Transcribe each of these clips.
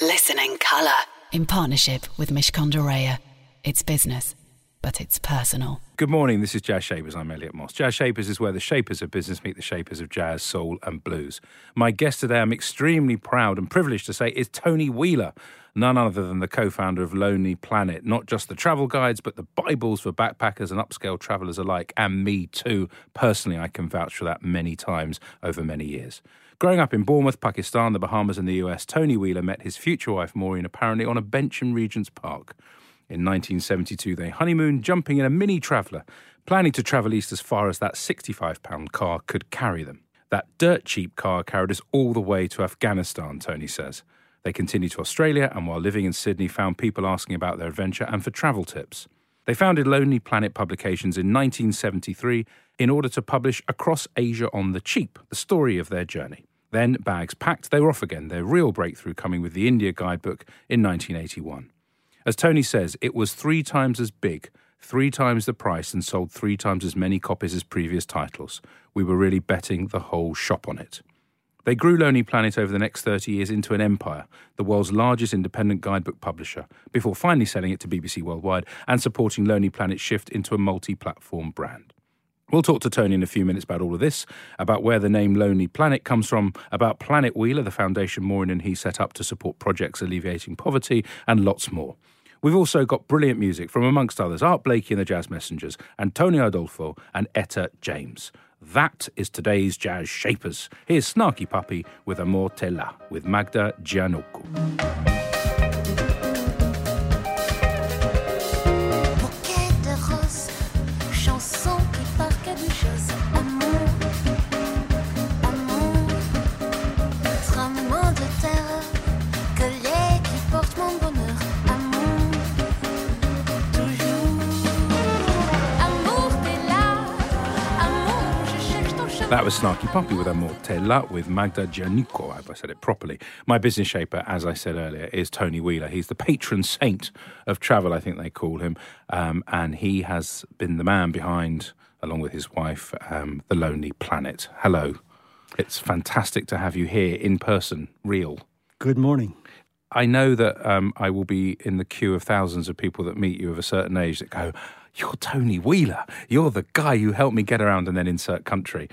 Listen in colour in partnership with Mishcon de Reya. It's business, but it's personal. Good morning, this is Jazz Shapers. I'm Elliot Moss. Jazz Shapers is where the shapers of business meet the shapers of jazz, soul, and blues. My guest today, I'm extremely proud and privileged to say, is Tony Wheeler, none other than the co founder of Lonely Planet. Not just the travel guides, but the Bibles for backpackers and upscale travellers alike, and me too. Personally, I can vouch for that many times over many years. Growing up in Bournemouth, Pakistan, the Bahamas, and the US, Tony Wheeler met his future wife Maureen apparently on a bench in Regent's Park. In 1972, they honeymooned, jumping in a mini traveller, planning to travel east as far as that £65 car could carry them. That dirt cheap car carried us all the way to Afghanistan, Tony says. They continued to Australia and, while living in Sydney, found people asking about their adventure and for travel tips. They founded Lonely Planet Publications in 1973 in order to publish Across Asia on the Cheap, the story of their journey. Then, bags packed, they were off again, their real breakthrough coming with the India guidebook in 1981. As Tony says, it was three times as big, three times the price, and sold three times as many copies as previous titles. We were really betting the whole shop on it. They grew Lonely Planet over the next 30 years into an empire, the world's largest independent guidebook publisher, before finally selling it to BBC Worldwide and supporting Lonely Planet's shift into a multi platform brand. We'll talk to Tony in a few minutes about all of this, about where the name Lonely Planet comes from, about Planet Wheeler, the foundation Maureen and he set up to support projects alleviating poverty, and lots more. We've also got brilliant music from, amongst others, Art Blakey and the Jazz Messengers, Antonio Adolfo, and Etta James. That is today's Jazz Shapers. Here's Snarky Puppy with Amour T'es Là with Magda Giannikou. Was Snarky Puppy with Amour T'es Là with Magda Giannikou, I hope I said it properly. My business shaper, as I said earlier, is Tony Wheeler. He's the patron saint of travel, I think they call him. Um, and he has been the man behind, along with his wife, um, The Lonely Planet. Hello. It's fantastic to have you here in person, real. Good morning. I know that um, I will be in the queue of thousands of people that meet you of a certain age that go, You're Tony Wheeler. You're the guy who helped me get around and then insert country.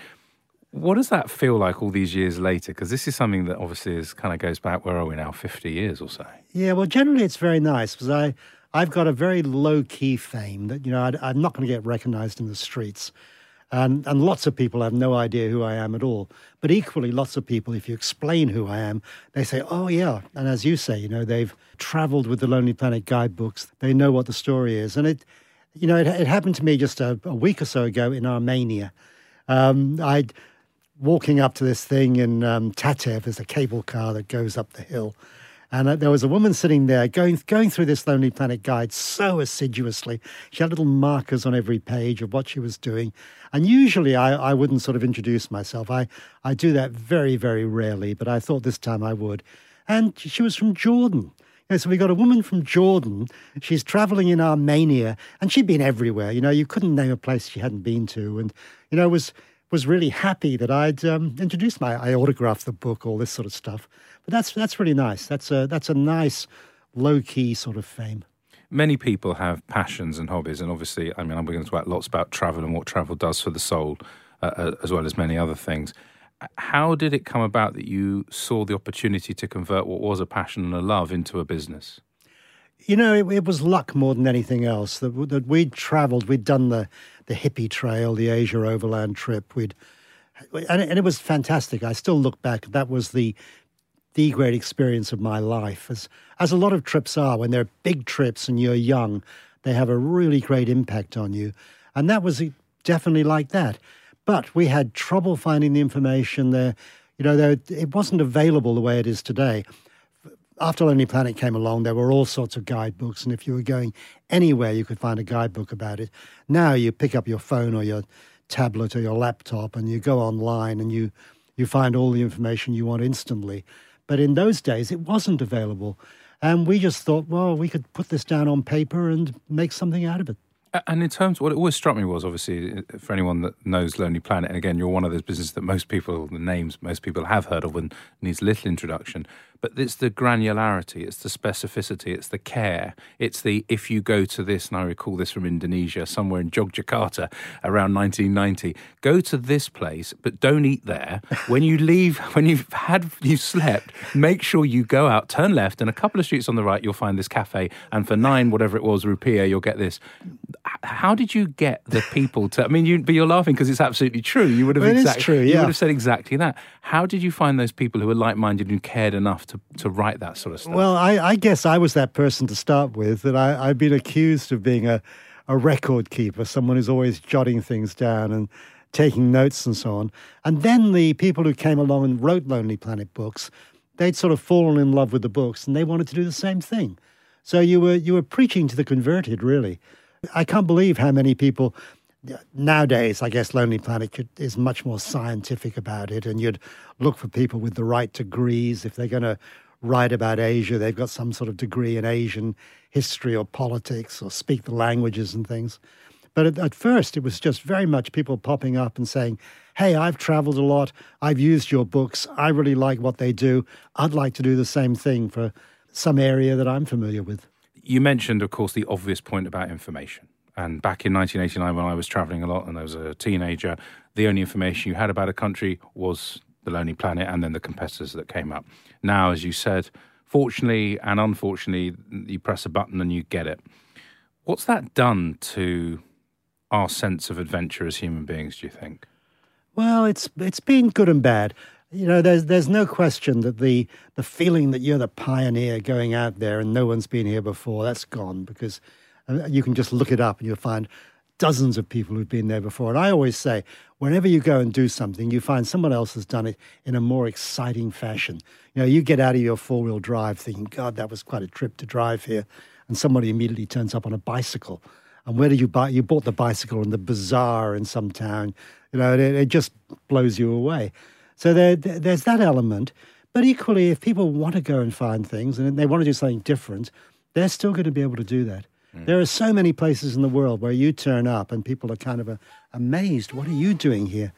What does that feel like all these years later? Because this is something that obviously is kind of goes back. Where are we now? Fifty years or so. Yeah. Well, generally it's very nice because I I've got a very low key fame that you know I, am not going to get recognised in the streets, and and lots of people have no idea who I am at all. But equally, lots of people, if you explain who I am, they say, "Oh yeah," and as you say, you know they've travelled with the Lonely Planet guidebooks. They know what the story is, and it, you know, it, it happened to me just a, a week or so ago in Armenia. Um, I'd walking up to this thing in um, Tatev. There's a cable car that goes up the hill. And uh, there was a woman sitting there going going through this Lonely Planet guide so assiduously. She had little markers on every page of what she was doing. And usually I, I wouldn't sort of introduce myself. I, I do that very, very rarely, but I thought this time I would. And she was from Jordan. So we got a woman from Jordan. She's traveling in Armenia, and she'd been everywhere. You know, you couldn't name a place she hadn't been to. And, you know, it was was really happy that I'd um, introduced my, I autographed the book, all this sort of stuff. But that's that's really nice. That's a that's a nice low key sort of fame. Many people have passions and hobbies, and obviously, I mean, I'm going to talk lots about travel and what travel does for the soul, uh, uh, as well as many other things. How did it come about that you saw the opportunity to convert what was a passion and a love into a business? You know, it, it was luck more than anything else. That, that we'd travelled, we'd done the the hippie trail, the Asia overland trip. We'd and it, and it was fantastic. I still look back. That was the the great experience of my life, as as a lot of trips are. When they're big trips and you're young, they have a really great impact on you, and that was definitely like that. But we had trouble finding the information there. You know, there, it wasn't available the way it is today. After Lonely Planet came along, there were all sorts of guidebooks, and if you were going anywhere, you could find a guidebook about it. Now you pick up your phone or your tablet or your laptop, and you go online and you you find all the information you want instantly. But in those days, it wasn't available, and we just thought, well, we could put this down on paper and make something out of it. And in terms, what it always struck me was obviously uh, for anyone that knows Lonely Planet, and again, you're one of those businesses that most people, the names most people have heard of and needs little introduction. But it's the granularity, it's the specificity, it's the care, it's the if you go to this, and I recall this from Indonesia, somewhere in Yogyakarta around 1990, go to this place, but don't eat there. When you leave, when you've had, you've slept, make sure you go out, turn left, and a couple of streets on the right, you'll find this cafe. And for nine, whatever it was, rupiah, you'll get this how did you get the people to? I mean, you, but you're laughing because it's absolutely true. You would have well, exactly, true, yeah. you would have said exactly that. How did you find those people who were like-minded and cared enough to, to write that sort of stuff? Well, I, I guess I was that person to start with. That I've been accused of being a, a record keeper, someone who's always jotting things down and taking notes and so on. And then the people who came along and wrote Lonely Planet books, they'd sort of fallen in love with the books and they wanted to do the same thing. So you were you were preaching to the converted, really. I can't believe how many people nowadays. I guess Lonely Planet could, is much more scientific about it, and you'd look for people with the right degrees if they're going to write about Asia. They've got some sort of degree in Asian history or politics or speak the languages and things. But at, at, first, it was just very much people popping up and saying, Hey, I've traveled a lot. I've used your books. I really like what they do. I'd like to do the same thing for some area that I'm familiar with. You mentioned, of course, the obvious point about information. And back in 1989, when I was traveling a lot and I was a teenager, the only information you had about a country was the Lonely Planet and then the competitors that came up. Now, as you said, fortunately and unfortunately, you press a button and you get it. What's that done to our sense of adventure as human beings, do you think? Well, it's it's been good and bad. You know, there's there's no question that the the feeling that you're the pioneer going out there and no one's been here before that's gone because uh, you can just look it up and you'll find dozens of people who've been there before. And I always say, whenever you go and do something, you find someone else has done it in a more exciting fashion. You know, you get out of your four wheel drive thinking, God, that was quite a trip to drive here, and somebody immediately turns up on a bicycle. And where did you buy? You bought the bicycle in the bazaar in some town. You know, it, it just blows you away. So there, there's that element. But equally, if people want to go and find things and they want to do something different, they're still going to be able to do that. Mm. There are so many places in the world where you turn up and people are kind of uh, amazed. What are you doing here?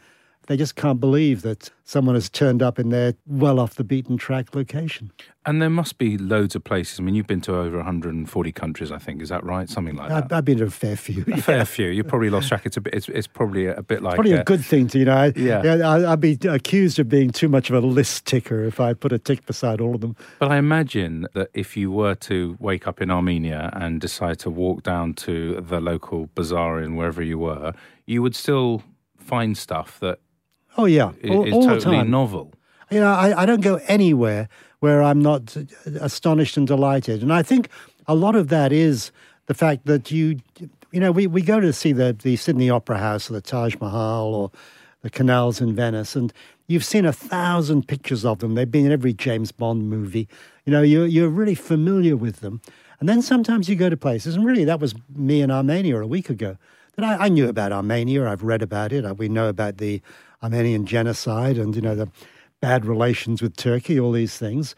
They just can't believe that someone has turned up in their well off the beaten track location. And there must be loads of places. I mean, you've been to over 140 countries, I think. Is that right? Something like that. I've been to a fair few. A yeah. fair few. You probably lost track. It's a bit. It's, it's probably a, bit like probably a, a good thing to you know. I, yeah. yeah I, would be accused of being too much of a list ticker if I put a tick beside all of them. But I imagine that if you were to wake up in Armenia and decide to walk down to the local bazaar in wherever you were, you would still find stuff that Oh yeah, all, is all totally novel. You know, I, I don't go anywhere where I'm not uh, astonished and delighted, and I think a lot of that is the fact that you, you know, we, we go to see the the Sydney Opera House or the Taj Mahal or the canals in Venice, and you've seen a thousand pictures of them. They've been in every James Bond movie. You know, you're you're really familiar with them. And then sometimes you go to places, and really that was me in Armenia a week ago. That I, I knew about Armenia. I've read about it. Uh, we know about the Armenian genocide and you know the bad relations with Turkey, all these things.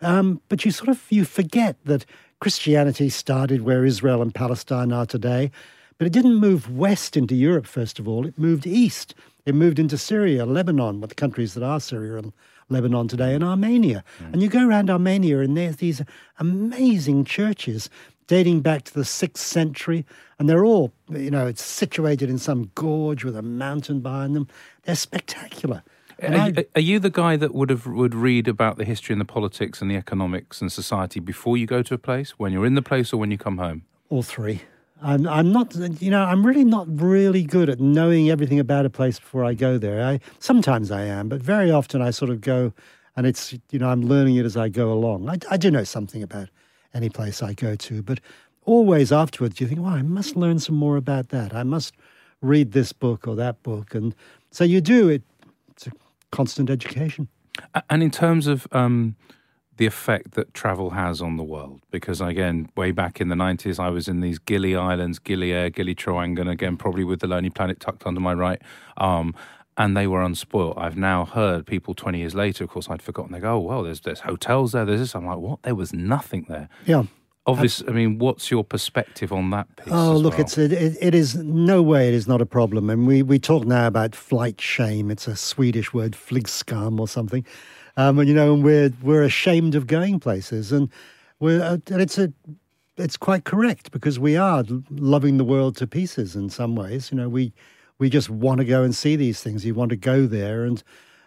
Um, but you sort of you forget that Christianity started where Israel and Palestine are today, but it didn't move west into Europe first of all. It moved east. It moved into Syria, Lebanon, what the countries that are Syria and Lebanon today, and Armenia. Mm. And you go around Armenia, and there's these amazing churches dating back to the sixth century, and they're all, you know, it's situated in some gorge with a mountain behind them. They're spectacular. Are, I, are, you the guy that would have would read about the history and the politics and the economics and society before you go to a place, when you're in the place, or when you come home? All three. I'm, I'm not, you know, I'm really not really good at knowing everything about a place before I go there. I sometimes I am, but very often I sort of go, and it's, you know, I'm learning it as I go along. I, I do know something about any place I go to. But always afterwards, you think, well, I must learn some more about that. I must read this book or that book. And so you do it. It's a constant education. And in terms of um, the effect that travel has on the world. Because again, way back in the 90s, I was in these Gili Islands, Gili Air, Gili Trawangan, again, probably with the Lonely Planet tucked under my right arm. And they were unspoilt. I've now heard people 20 years later, of course, I'd forgotten. They go, oh, well, there's, there's hotels there, there's this. I'm like, what? There was nothing there. Yeah. Obviously, I mean, what's your perspective on that piece? Oh, look, well? it's it, it is no way it is not a problem, and we we talk now about flight shame. It's a Swedish word, flygskam or something, um, and you know, and we're we're ashamed of going places, and we're uh, and it's a it's quite correct because we are loving the world to pieces in some ways. You know, we we just want to go and see these things. You want to go there, and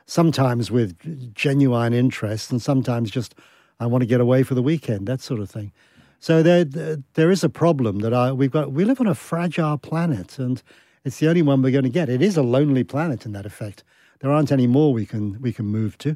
sometimes with genuine interest, and sometimes just I want to get away for the weekend, that sort of thing. So there, there is a problem that I, we've got. We live on a fragile planet, and it's the only one we're going to get. It is a lonely planet in that effect. There aren't any more we can we can move to.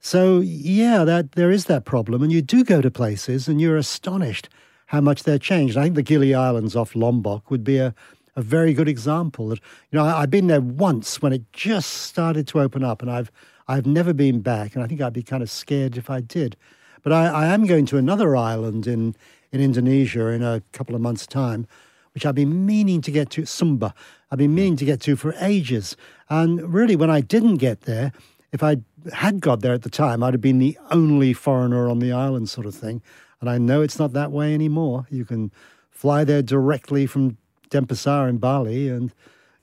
So yeah, that there is that problem, and you do go to places, and you're astonished how much they're changed. I think the Gili Islands off Lombok would be a, a very good example. That you know, I, I've been there once when it just started to open up, and I've I've never been back, and I think I'd be kind of scared if I did. But I, I am going to another island in, in Indonesia in a couple of months' time, which I've been meaning to get to, Sumba. I've been meaning to get to for ages. And really, when I didn't get there, if I had got there at the time, I'd have been the only foreigner on the island, sort of thing. And I know it's not that way anymore. You can fly there directly from Denpasar in Bali, and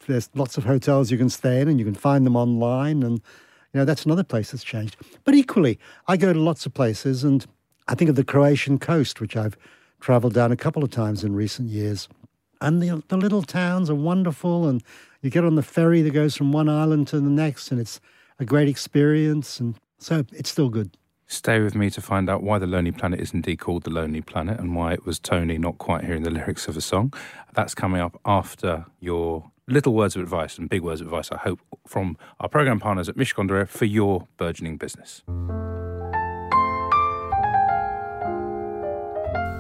there's lots of hotels you can stay in, and you can find them online. And you know, that's another place that's changed. But equally, I go to lots of places, and I think of the Croatian coast, which I've traveled down a couple of times in recent years. And the, the little towns are wonderful, and you get on the ferry that goes from one island to the next, and it's a great experience. And so it's still good. Stay with me to find out why The Lonely Planet is indeed called The Lonely Planet and why it was Tony not quite hearing the lyrics of a song. That's coming up after your little words of advice and big words of advice, I hope, from our program partners at Mishcon for your burgeoning business.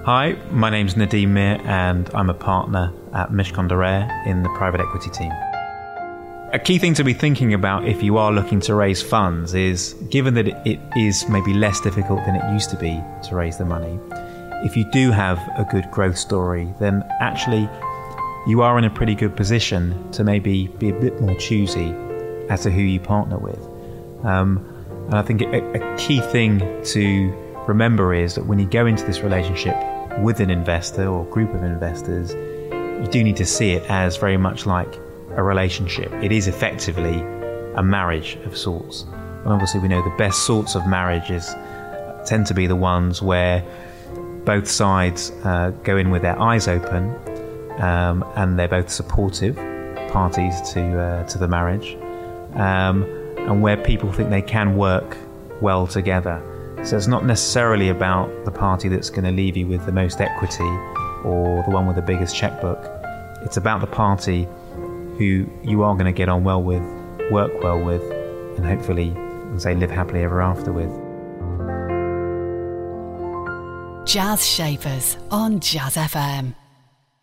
Hi, my name's Nadeem Mir, and I'm a partner at Mishcon in the private equity team. A key thing to be thinking about if you are looking to raise funds is given that it is maybe less difficult than it used to be to raise the money, if you do have a good growth story, then actually you are in a pretty good position to maybe be a bit more choosy as to who you partner with. Um, and I think a, a key thing to remember is that when you go into this relationship with an investor or group of investors, you do need to see it as very much like a relationship. It is effectively a marriage of sorts. And obviously, we know the best sorts of marriages tend to be the ones where both sides uh, go in with their eyes open um, and they're both supportive parties to uh, to the marriage, um, and where people think they can work well together. So it's not necessarily about the party that's going to leave you with the most equity or the one with the biggest checkbook. It's about the party who you are going to get on well with, work well with, and hopefully, say, live happily ever after with. Jazz Shapers on Jazz FM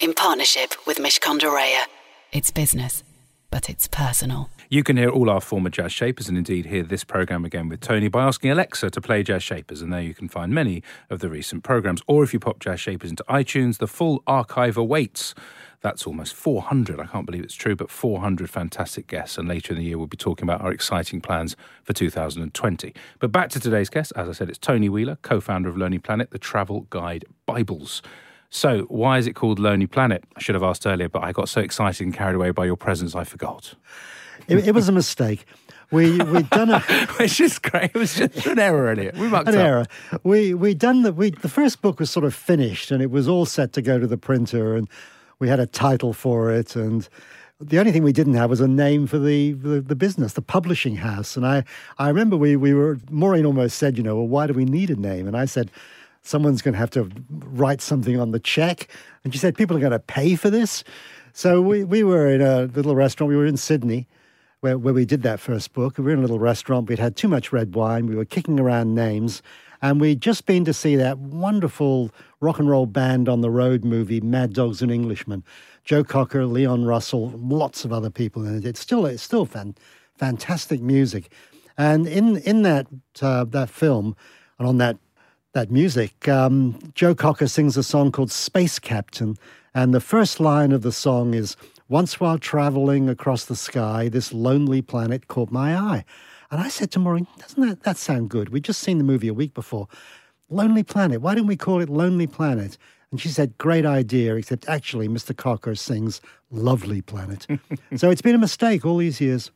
in partnership with Mishcon de Reya. It's business, but it's personal. You can hear all our former Jazz Shapers and indeed hear this program again with Tony by asking Alexa to play Jazz Shapers, and there you can find many of the recent programs. Or if you pop Jazz Shapers into iTunes, the full archive awaits. That's almost 400. I can't believe it's true, but 400 fantastic guests. And later in the year, we'll be talking about our exciting plans for 2020. But back to today's guest. As I said, it's Tony Wheeler, co founder of Lonely Planet, the travel guide Bibles. So, why is it called Lonely Planet? I should have asked earlier, but I got so excited and carried away by your presence, I forgot. It, it was a mistake. We we'd done a which is great. It was just an error in it. We mucked an up. error. We we done the we the first book was sort of finished and it was all set to go to the printer and we had a title for it and the only thing we didn't have was a name for the, the, the, business, the publishing house. And I, I remember we, we were, Maureen almost said, you know, well, why do we need a name? And I said, someone's going to have to write something on the check. And she said, people are going to pay for this. So we, we were in a little restaurant. We were in Sydney where, where we did that first book. We were in a little restaurant. We'd had too much red wine. We were kicking around names. And we'd just been to see that wonderful rock and roll band on the road movie, Mad Dogs and Englishmen. Joe Cocker, Leon Russell, lots of other people in it. It's still, it's still fan, fantastic music. And in, in that, uh, that film and on that that music, um, Joe Cocker sings a song called Space Captain. And the first line of the song is Once while traveling across the sky, this lonely planet caught my eye. And I said to Maureen, Doesn't that, that sound good? We'd just seen the movie a week before. Lonely Planet. Why don't we call it Lonely Planet? And she said, Great idea, except actually, Mr. Cocker sings Lovely Planet. so it's been a mistake all these years.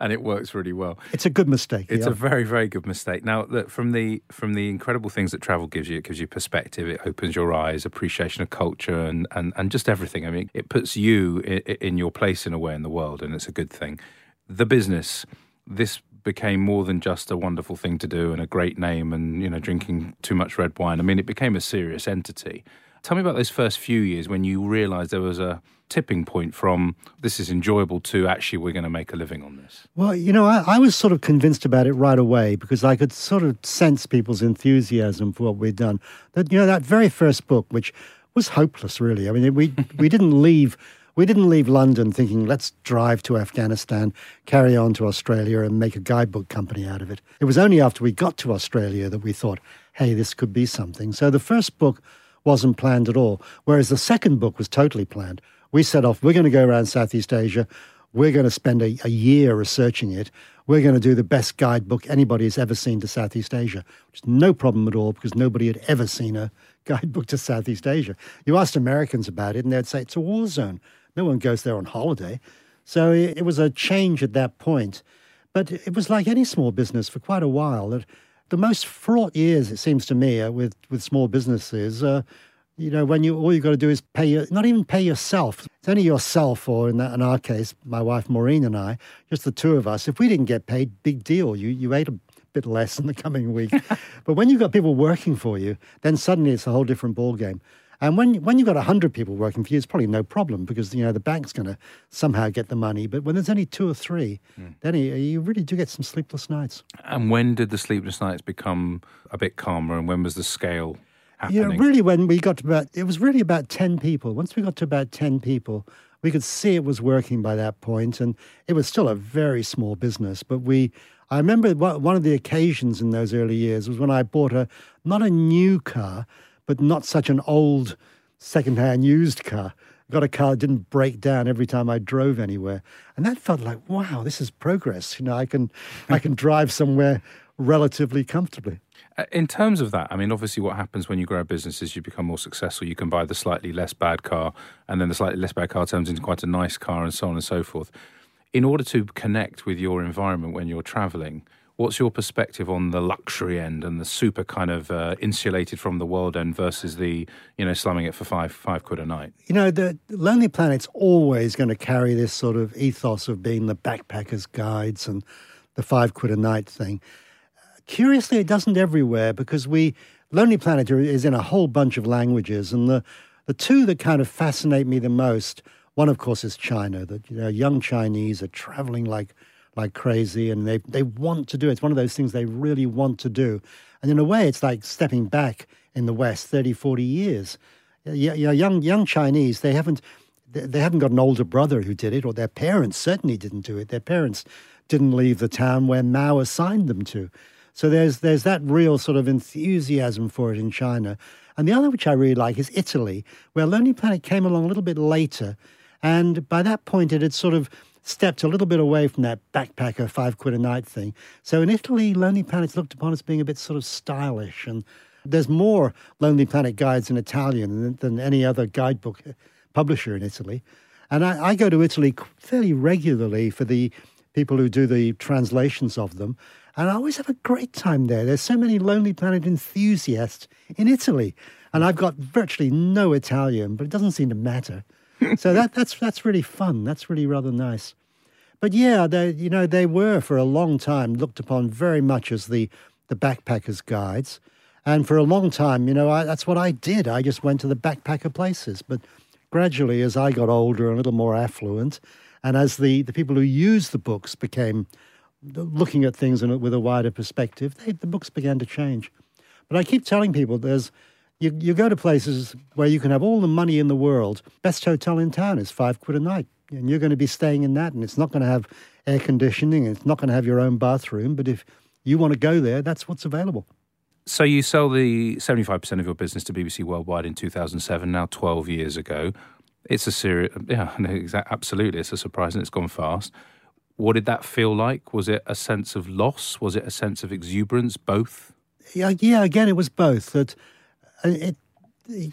And it works really well. It's a good mistake. It's yeah. a very, very good mistake. Now, look, from the from the incredible things that travel gives you, it gives you perspective. It opens your eyes, appreciation of culture, and and, and just everything. I mean, it puts you in, in your place in a way in the world, and it's a good thing. The business, this became more than just a wonderful thing to do and a great name and you know drinking too much red wine. I mean, it became a serious entity. Tell me about those first few years when you realised there was a tipping point from this is enjoyable to actually we're going to make a living on this. Well, you know, I, I was sort of convinced about it right away because I could sort of sense people's enthusiasm for what we'd done. That you know, that very first book, which was hopeless, really. I mean, we we didn't leave we didn't leave London thinking, let's drive to Afghanistan, carry on to Australia, and make a guidebook company out of it. It was only after we got to Australia that we thought, hey, this could be something. So the first book wasn't planned at all, whereas the second book was totally planned. We set off, we're going to go around Southeast Asia. We're going to spend a, a year researching it. We're going to do the best guidebook anybody has ever seen to Southeast Asia, which is no problem at all because nobody had ever seen a guidebook to Southeast Asia. You asked Americans about it, and they'd say it's a war zone. No one goes there on holiday. So it, was a change at that point. But it was like any small business for quite a while. That the most fraught years, it seems to me, uh, with with small businesses. Uh, you know, when you all you've got to do is pay your, not even pay yourself. It's only yourself, or in, that, in our case, my wife Maureen and I, just the two of us. If we didn't get paid, big deal. You you ate a bit less in the coming week. but when you've got people working for you, then suddenly it's a whole different ball game. And when when you've got hundred people working for you, it's probably no problem because you know the bank's going to somehow get the money. But when there's only two or three, mm. then you, you really do get some sleepless nights. And when did the sleepless nights become a bit calmer? And when was the scale? Happening? Yeah, really, when we got to about, it was really about 10 people. Once we got to about 10 people, we could see it was working by that point, and it was still a very small business. But we, I remember one of the occasions in those early years was when I bought a, not a new car, but not such an old second-hand used car. I got a car that didn't break down every time I drove anywhere, and that felt like wow, this is progress. You know, I can I can drive somewhere relatively comfortably. Uh, in terms of that, I mean, obviously, what happens when you grow a business is you become more successful. You can buy the slightly less bad car, and then the slightly less bad car turns into quite a nice car, and so on and so forth. In order to connect with your environment when you're traveling, What's your perspective on the luxury end and the super kind of uh, insulated from the world end versus the you know slumming it for five five quid a night? You know, the Lonely Planet's always going to carry this sort of ethos of being the backpackers' guides and the five quid a night thing. Curiously, it doesn't everywhere because we Lonely Planet is in a whole bunch of languages, and the the two that kind of fascinate me the most. One, of course, is China. That you know, young Chinese are traveling like like crazy and they, they want to do it. It's one of those things they really want to do. And in a way, it's like stepping back in the West 30, 40 years. Yeah, young, young Chinese, they haven't, they haven't got an older brother who did it, or their parents certainly didn't do it. Their parents didn't leave the town where Mao assigned them to. So there's, there's that real sort of enthusiasm for it in China. And the other, which I really like, is Italy, where Lonely Planet came along a little bit later. And by that point, it had sort of stepped a little bit away from that backpacker five quid a night thing. So in Italy, Lonely Planet's looked upon as being a bit sort of stylish. And there's more Lonely Planet guides in Italian than, than any other guidebook publisher in Italy. And I, I go to Italy fairly regularly for the people who do the translations of them. And I always have a great time there. There's so many Lonely Planet enthusiasts in Italy. And I've got virtually no Italian, but it doesn't seem to matter so that that's that's really fun. That's really rather nice. But yeah, they you know they were for a long time looked upon very much as the the backpackers' guides, and for a long time, you know, I, that's what I did. I just went to the backpacker places. But gradually, as I got older and a little more affluent, and as the the people who used the books became looking at things a, with a wider perspective, they, the books began to change. But I keep telling people there's you, you go to places where you can have all the money in the world. Best hotel in town is five quid a night. And you're going to be staying in that, and it's not going to have air conditioning, and it's not going to have your own bathroom. But if you want to go there, that's what's available. So you sell the 75% of your business to BBC Worldwide in 2007, now 12 years ago. It's a serious, yeah, no, exactly, absolutely. It's a surprise and it's gone fast. What did that feel like? Was it a sense of loss? Was it a sense of exuberance? Both? Yeah, yeah. Again, it was both. That it, it,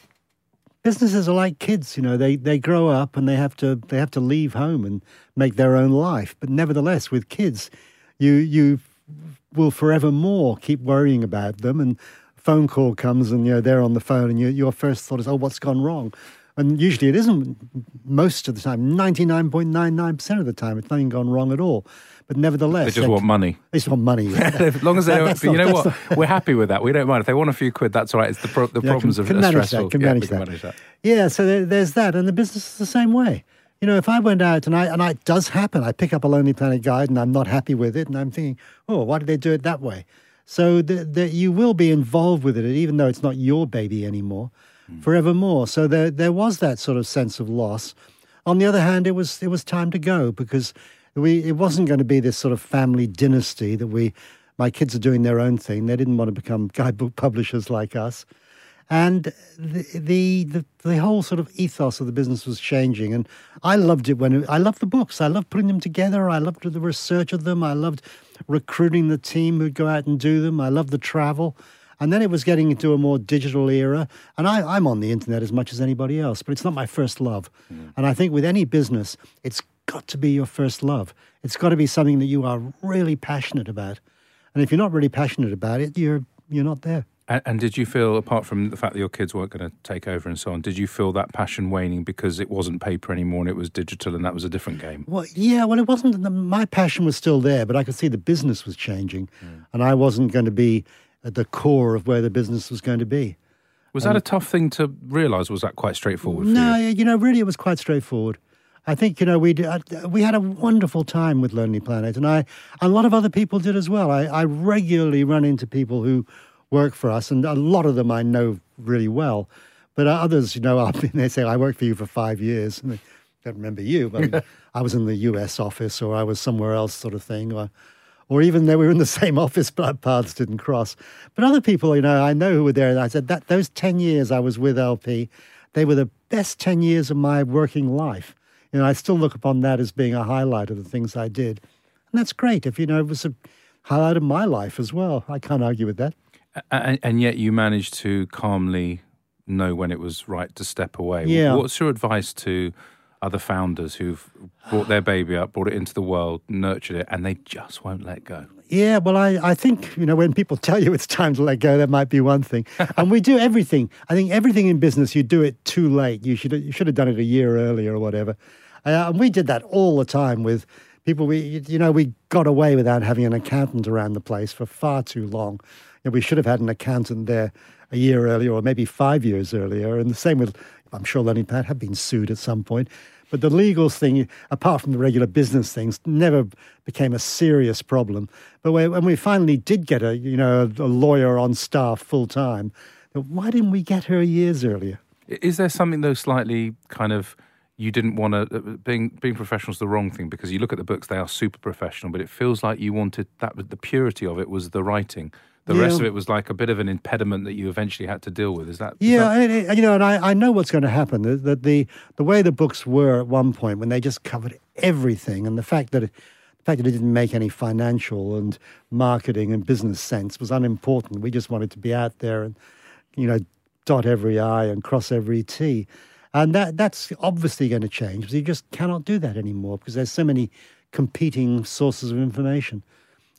businesses are like kids. You know, they they grow up and they have to they have to leave home and make their own life. But nevertheless, with kids, you you will forevermore keep worrying about them. And phone call comes and you know they're on the phone and you, your first thought is, oh, what's gone wrong? And usually it isn't most of the time, 99.99% of the time, it's nothing gone wrong at all. But nevertheless, they just want money. They just want money. as long as they, that, you know what, not, we're happy with that. We don't mind if they want a few quid. That's all right. It's the pro- the yeah, problems can, of can manage stressful. That, can, yeah, manage, that. manage that. Yeah. So there, there's that, and the business is the same way. You know, if I went out and I and it does happen, I pick up a Lonely Planet guide and I'm not happy with it, and I'm thinking, oh, why did they do it that way? So that you will be involved with it, even though it's not your baby anymore Mm. forevermore. So there there was that sort of sense of loss. On the other hand, it was it was time to go because we it wasn't going to be this sort of family dynasty that we my kids are doing their own thing. They didn't want to become guidebook publishers like us. And the, the, the the whole sort of ethos of the business was changing, and I loved it when it, I loved the books. I loved putting them together. I loved the research of them. I loved recruiting the team who'd go out and do them. I loved the travel. And then it was getting into a more digital era. And I, am on the internet as much as anybody else, but it's not my first love. Mm. And I think with any business, it's got to be your first love. It's got to be something that you are really passionate about. And if you're not really passionate about it, you're you're not there. And, and, did you feel, apart from the fact that your kids weren't going to take over and so on, did you feel that passion waning because it wasn't paper anymore and it was digital and that was a different game? Well, yeah, well, it wasn't. My passion was still there, but I could see the business was changing, mm. and I wasn't going to be at the core of where the business was going to be. Was that um, a tough thing to realise? Was that quite straightforward? No, you? you? know, really, it was quite straightforward. I think you know we uh, we had a wonderful time with Lonely Planet, and I a lot of other people did as well. I, I regularly run into people who work for us, and a lot of them I know really well. But others, you know, I've been they say I worked for you for five years, and they don't remember you, but I was in the U.S. office or I was somewhere else, sort of thing. Or, or even though we were in the same office, but paths didn't cross. But other people, you know, I know who were there, and I said that those ten years I was with LP, they were the best ten years of my working life. You know, I still look upon that as being a highlight of the things I did, and that's great. If you know, it was a highlight of my life as well. I can't argue with that. And, and yet, you managed to calmly know when it was right to step away. Yeah. What's your advice to other founders who've brought their baby up, brought it into the world, nurtured it, and they just won't let go. Yeah, well, I, I think, you know, when people tell you it's time to let go, that might be one thing. and we do everything. I think everything in business, you do it too late. You should, you should have done it a year earlier or whatever. Uh, and we did that all the time with people. We, you know, we got away without having an accountant around the place for far too long. Know, we should have had an accountant there a year earlier or maybe five years earlier. And the same with I'm sure Lenny Planet had been sued at some point. But the legal thing, apart from the regular business things, never became a serious problem. But when we finally did get a, you know, a lawyer on staff full time, why didn't we get her years earlier? Is there something though slightly kind of you didn't want to uh, being being professional is the wrong thing because you look at the books they are super professional, but it feels like you wanted that the purity of it was the writing the yeah. rest of it was like a bit of an impediment that you eventually had to deal with. Is that? Yeah, that... you know, and I, I know what's going to happen. That the, the the way the books were at one point when they just covered everything, and the fact that it, the fact that it didn't make any financial and marketing and business sense was unimportant. We just wanted to be out there and you know dot every i and cross every t, and that that's obviously going to change because you just cannot do that anymore because there's so many competing sources of information.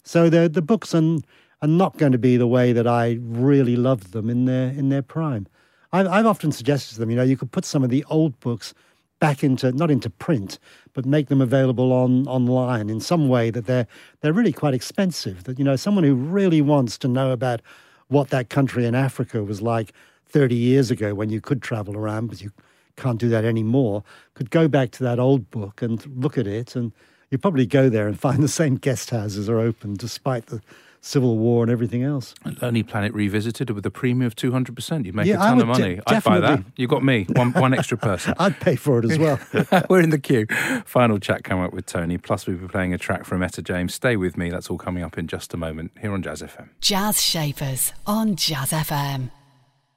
So the the books and are not going to be the way that I really loved them in their in their prime. I've, I've often suggested to them, you know, you could put some of the old books back into not into print, but make them available on online in some way that they're they're really quite expensive. That you know, someone who really wants to know about what that country in Africa was like 30 years ago when you could travel around, but you can't do that anymore, could go back to that old book and look at it and you probably go there and find the same guest houses are open despite the civil war and everything else. Lonely Planet Revisited with a premium of 200%. You'd make Yeah, a I ton of would de- money. I'd buy that. You got me, one, one extra person. I'd pay for it as well. We're in the queue. Final chat coming up with Tony. Plus, we'll be playing a track from Etta James. Stay with me. That's all coming up in just a moment here on Jazz FM. Jazz Shapers on Jazz FM.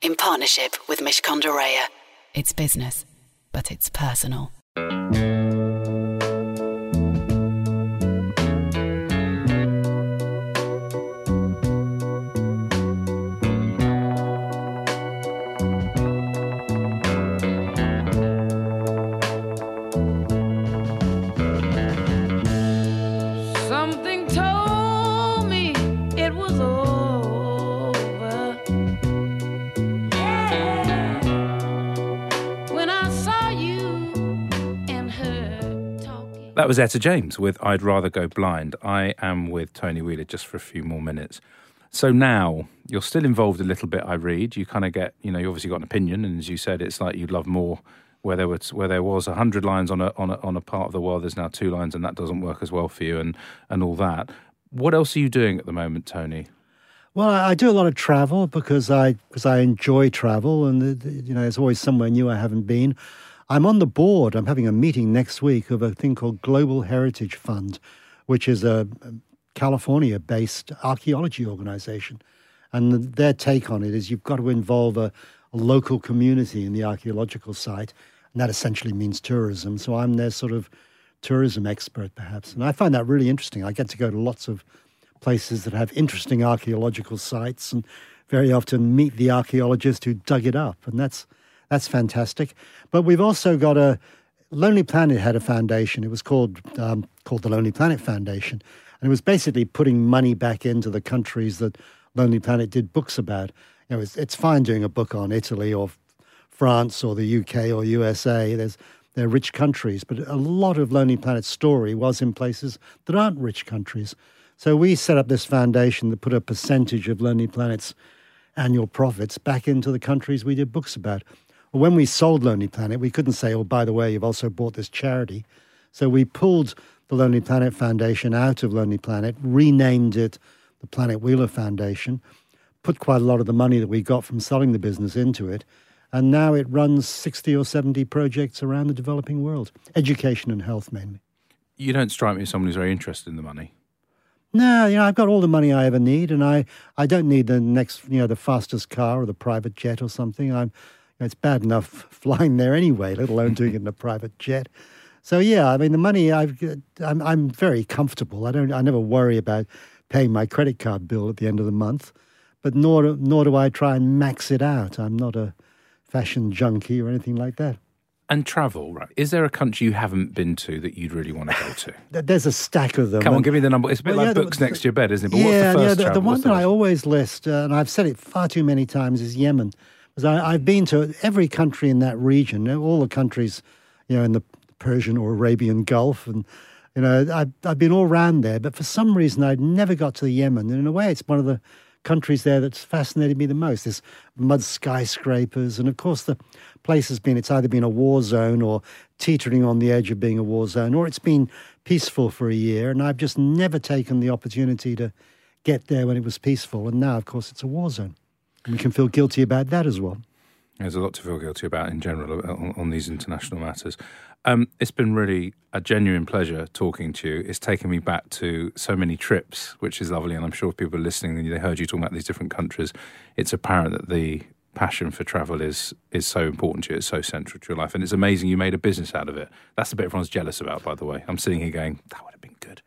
In partnership with Mishcon de It's business, but it's personal. That was Etta James with I'd Rather Go Blind. I am with Tony Wheeler just for a few more minutes. So now you're still involved a little bit, I read. You kind of get, you know, you obviously got an opinion, and as you said, it's like you'd love more where there was where there was hundred lines on a on a on a part of the world. There's now two lines, and that doesn't work as well for you, and and all that. What else are you doing at the moment, Tony? Well, I, do a lot of travel because I because I enjoy travel, and you know, there's always somewhere new I haven't been. I'm on the board. I'm having a meeting next week of a thing called Global Heritage Fund, which is a, a California-based archaeology organization, and their take on it is you've got to involve a, a local community in the archaeological site, and that essentially means tourism. So I'm their sort of tourism expert, perhaps, and I find that really interesting. I get to go to lots of places that have interesting archaeological sites and very often meet the archaeologist who dug it up and that's that's fantastic but we've also got a lonely planet had a foundation it was called um, called the lonely planet foundation and it was basically putting money back into the countries that lonely planet did books about you know it's, it's fine doing a book on italy or France or the UK or USA. There's they're rich countries, but a lot of Lonely Planet's story was in places that aren't rich countries. So we set up this foundation that put a percentage of Lonely Planet's annual profits back into the countries we did books about. Well, when we sold Lonely Planet, we couldn't say, "Oh, by the way, you've also bought this charity." So we pulled the Lonely Planet Foundation out of Lonely Planet, renamed it the Planet Wheeler Foundation, put quite a lot of the money that we got from selling the business into it, and now it runs 60 or 70 projects around the developing world, education and health mainly. You don't strike me as someone who's very interested in the money. No, you know, I've got all the money I ever need, and I, I don't need the next, you know, the fastest car or the private jet or something. I'm, it's bad enough flying there anyway, let alone doing it in a private jet. So yeah, I mean, the money I've, I'm, I'm very comfortable. I don't, I never worry about paying my credit card bill at the end of the month, but nor, do- nor do I try and max it out. I'm not a fashion junkie or anything like that. And travel, right? Is there a country you haven't been to that you'd really want to go to? There's a stack of them. Come on, and- give me the number. It's a bit Well, like yeah, the- books next to your bed, isn't it? But yeah, what's the first yeah. The, the one that I always list, uh, and I've said it far too many times, is Yemen. Because I, I've been to every country in that region, all the countries, you know, in the Persian or Arabian Gulf, and you know, I've, I've been all around there. But for some reason, I'd never got to the Yemen, and in a way, it's one of the countries there that's fascinated me the most. There's mud skyscrapers, and of course, the place has been, it's either been a war zone or teetering on the edge of being a war zone, or it's been peaceful for a year. And I've just never taken the opportunity to get there when it was peaceful. And now, of course, it's a war zone. We can feel guilty about that as well. There's a lot to feel guilty about in general uh, on, on these international matters. Um, it's been really a genuine pleasure talking to you. It's taken me back to so many trips, which is lovely. And I'm sure people listening and they heard you talking about these different countries, it's apparent that the passion for travel is is so important to you. It's so central to your life, and it's amazing you made a business out of it. That's the bit everyone's jealous about, by the way. I'm sitting here going, that would have been good.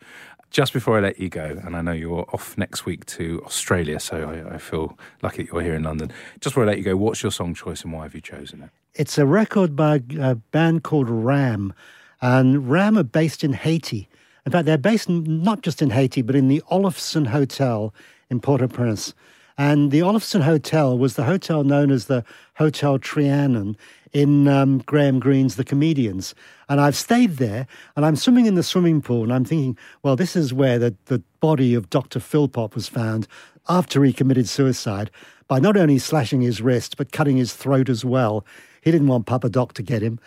Just before I let you go, and I know you're off next week to Australia, so I, I feel lucky that you're here in London. Just before I let you go, what's your song choice and why have you chosen it? It's a record by a band called Ram, and Ram are based in Haiti. In fact, they're based not just in Haiti, but in the Oloffson Hotel in Port-au-Prince. And the Oloffson Hotel was the hotel known as the Hotel Trianon in um, Graham Greene's The Comedians. And I've stayed there, and I'm swimming in the swimming pool, and I'm thinking, well, this is where the, the body of Dr. Philipot was found after he committed suicide by not only slashing his wrist, but cutting his throat as well. He didn't want Papa Doc to get him.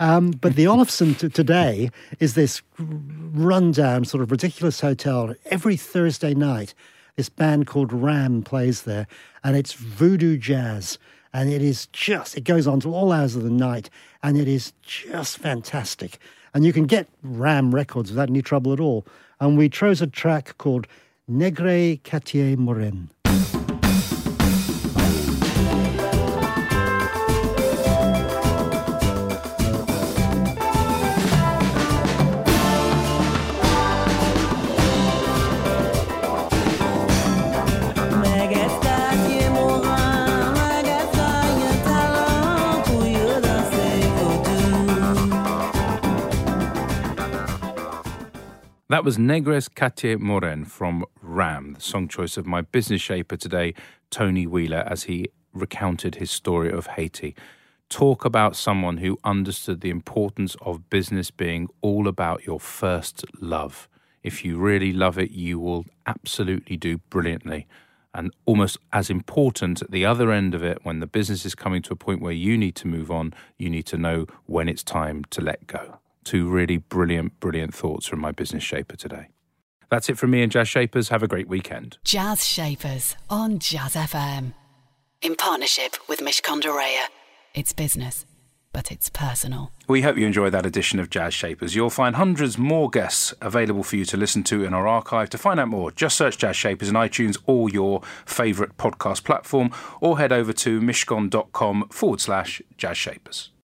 Um, but the Oloffson t- today is this rundown, sort of ridiculous hotel every Thursday night. This band called Ram plays there, and it's voodoo jazz. And it is just, it goes on to all hours of the night, and it is just fantastic. And you can get Ram records without any trouble at all. And we chose a track called Negre Quartier Morin. That was Negres Quartier Moren from Ram, the song choice of my business shaper today, Tony Wheeler, as he recounted his story of Haiti. Talk about someone who understood the importance of business being all about your first love. If you really love it, you will absolutely do brilliantly. And almost as important at the other end of it, when the business is coming to a point where you need to move on, you need to know when it's time to let go. Two really brilliant, brilliant thoughts from my business shaper today. That's it from me and Jazz Shapers. Have a great weekend. Jazz Shapers on Jazz FM. In partnership with Mishcon de Reya. It's business, but it's personal. We hope you enjoyed that edition of Jazz Shapers. You'll find hundreds more guests available for you to listen to in our archive. To find out more, just search Jazz Shapers in iTunes or your favourite podcast platform, or head over to mishcon.com forward slash Jazz Shapers.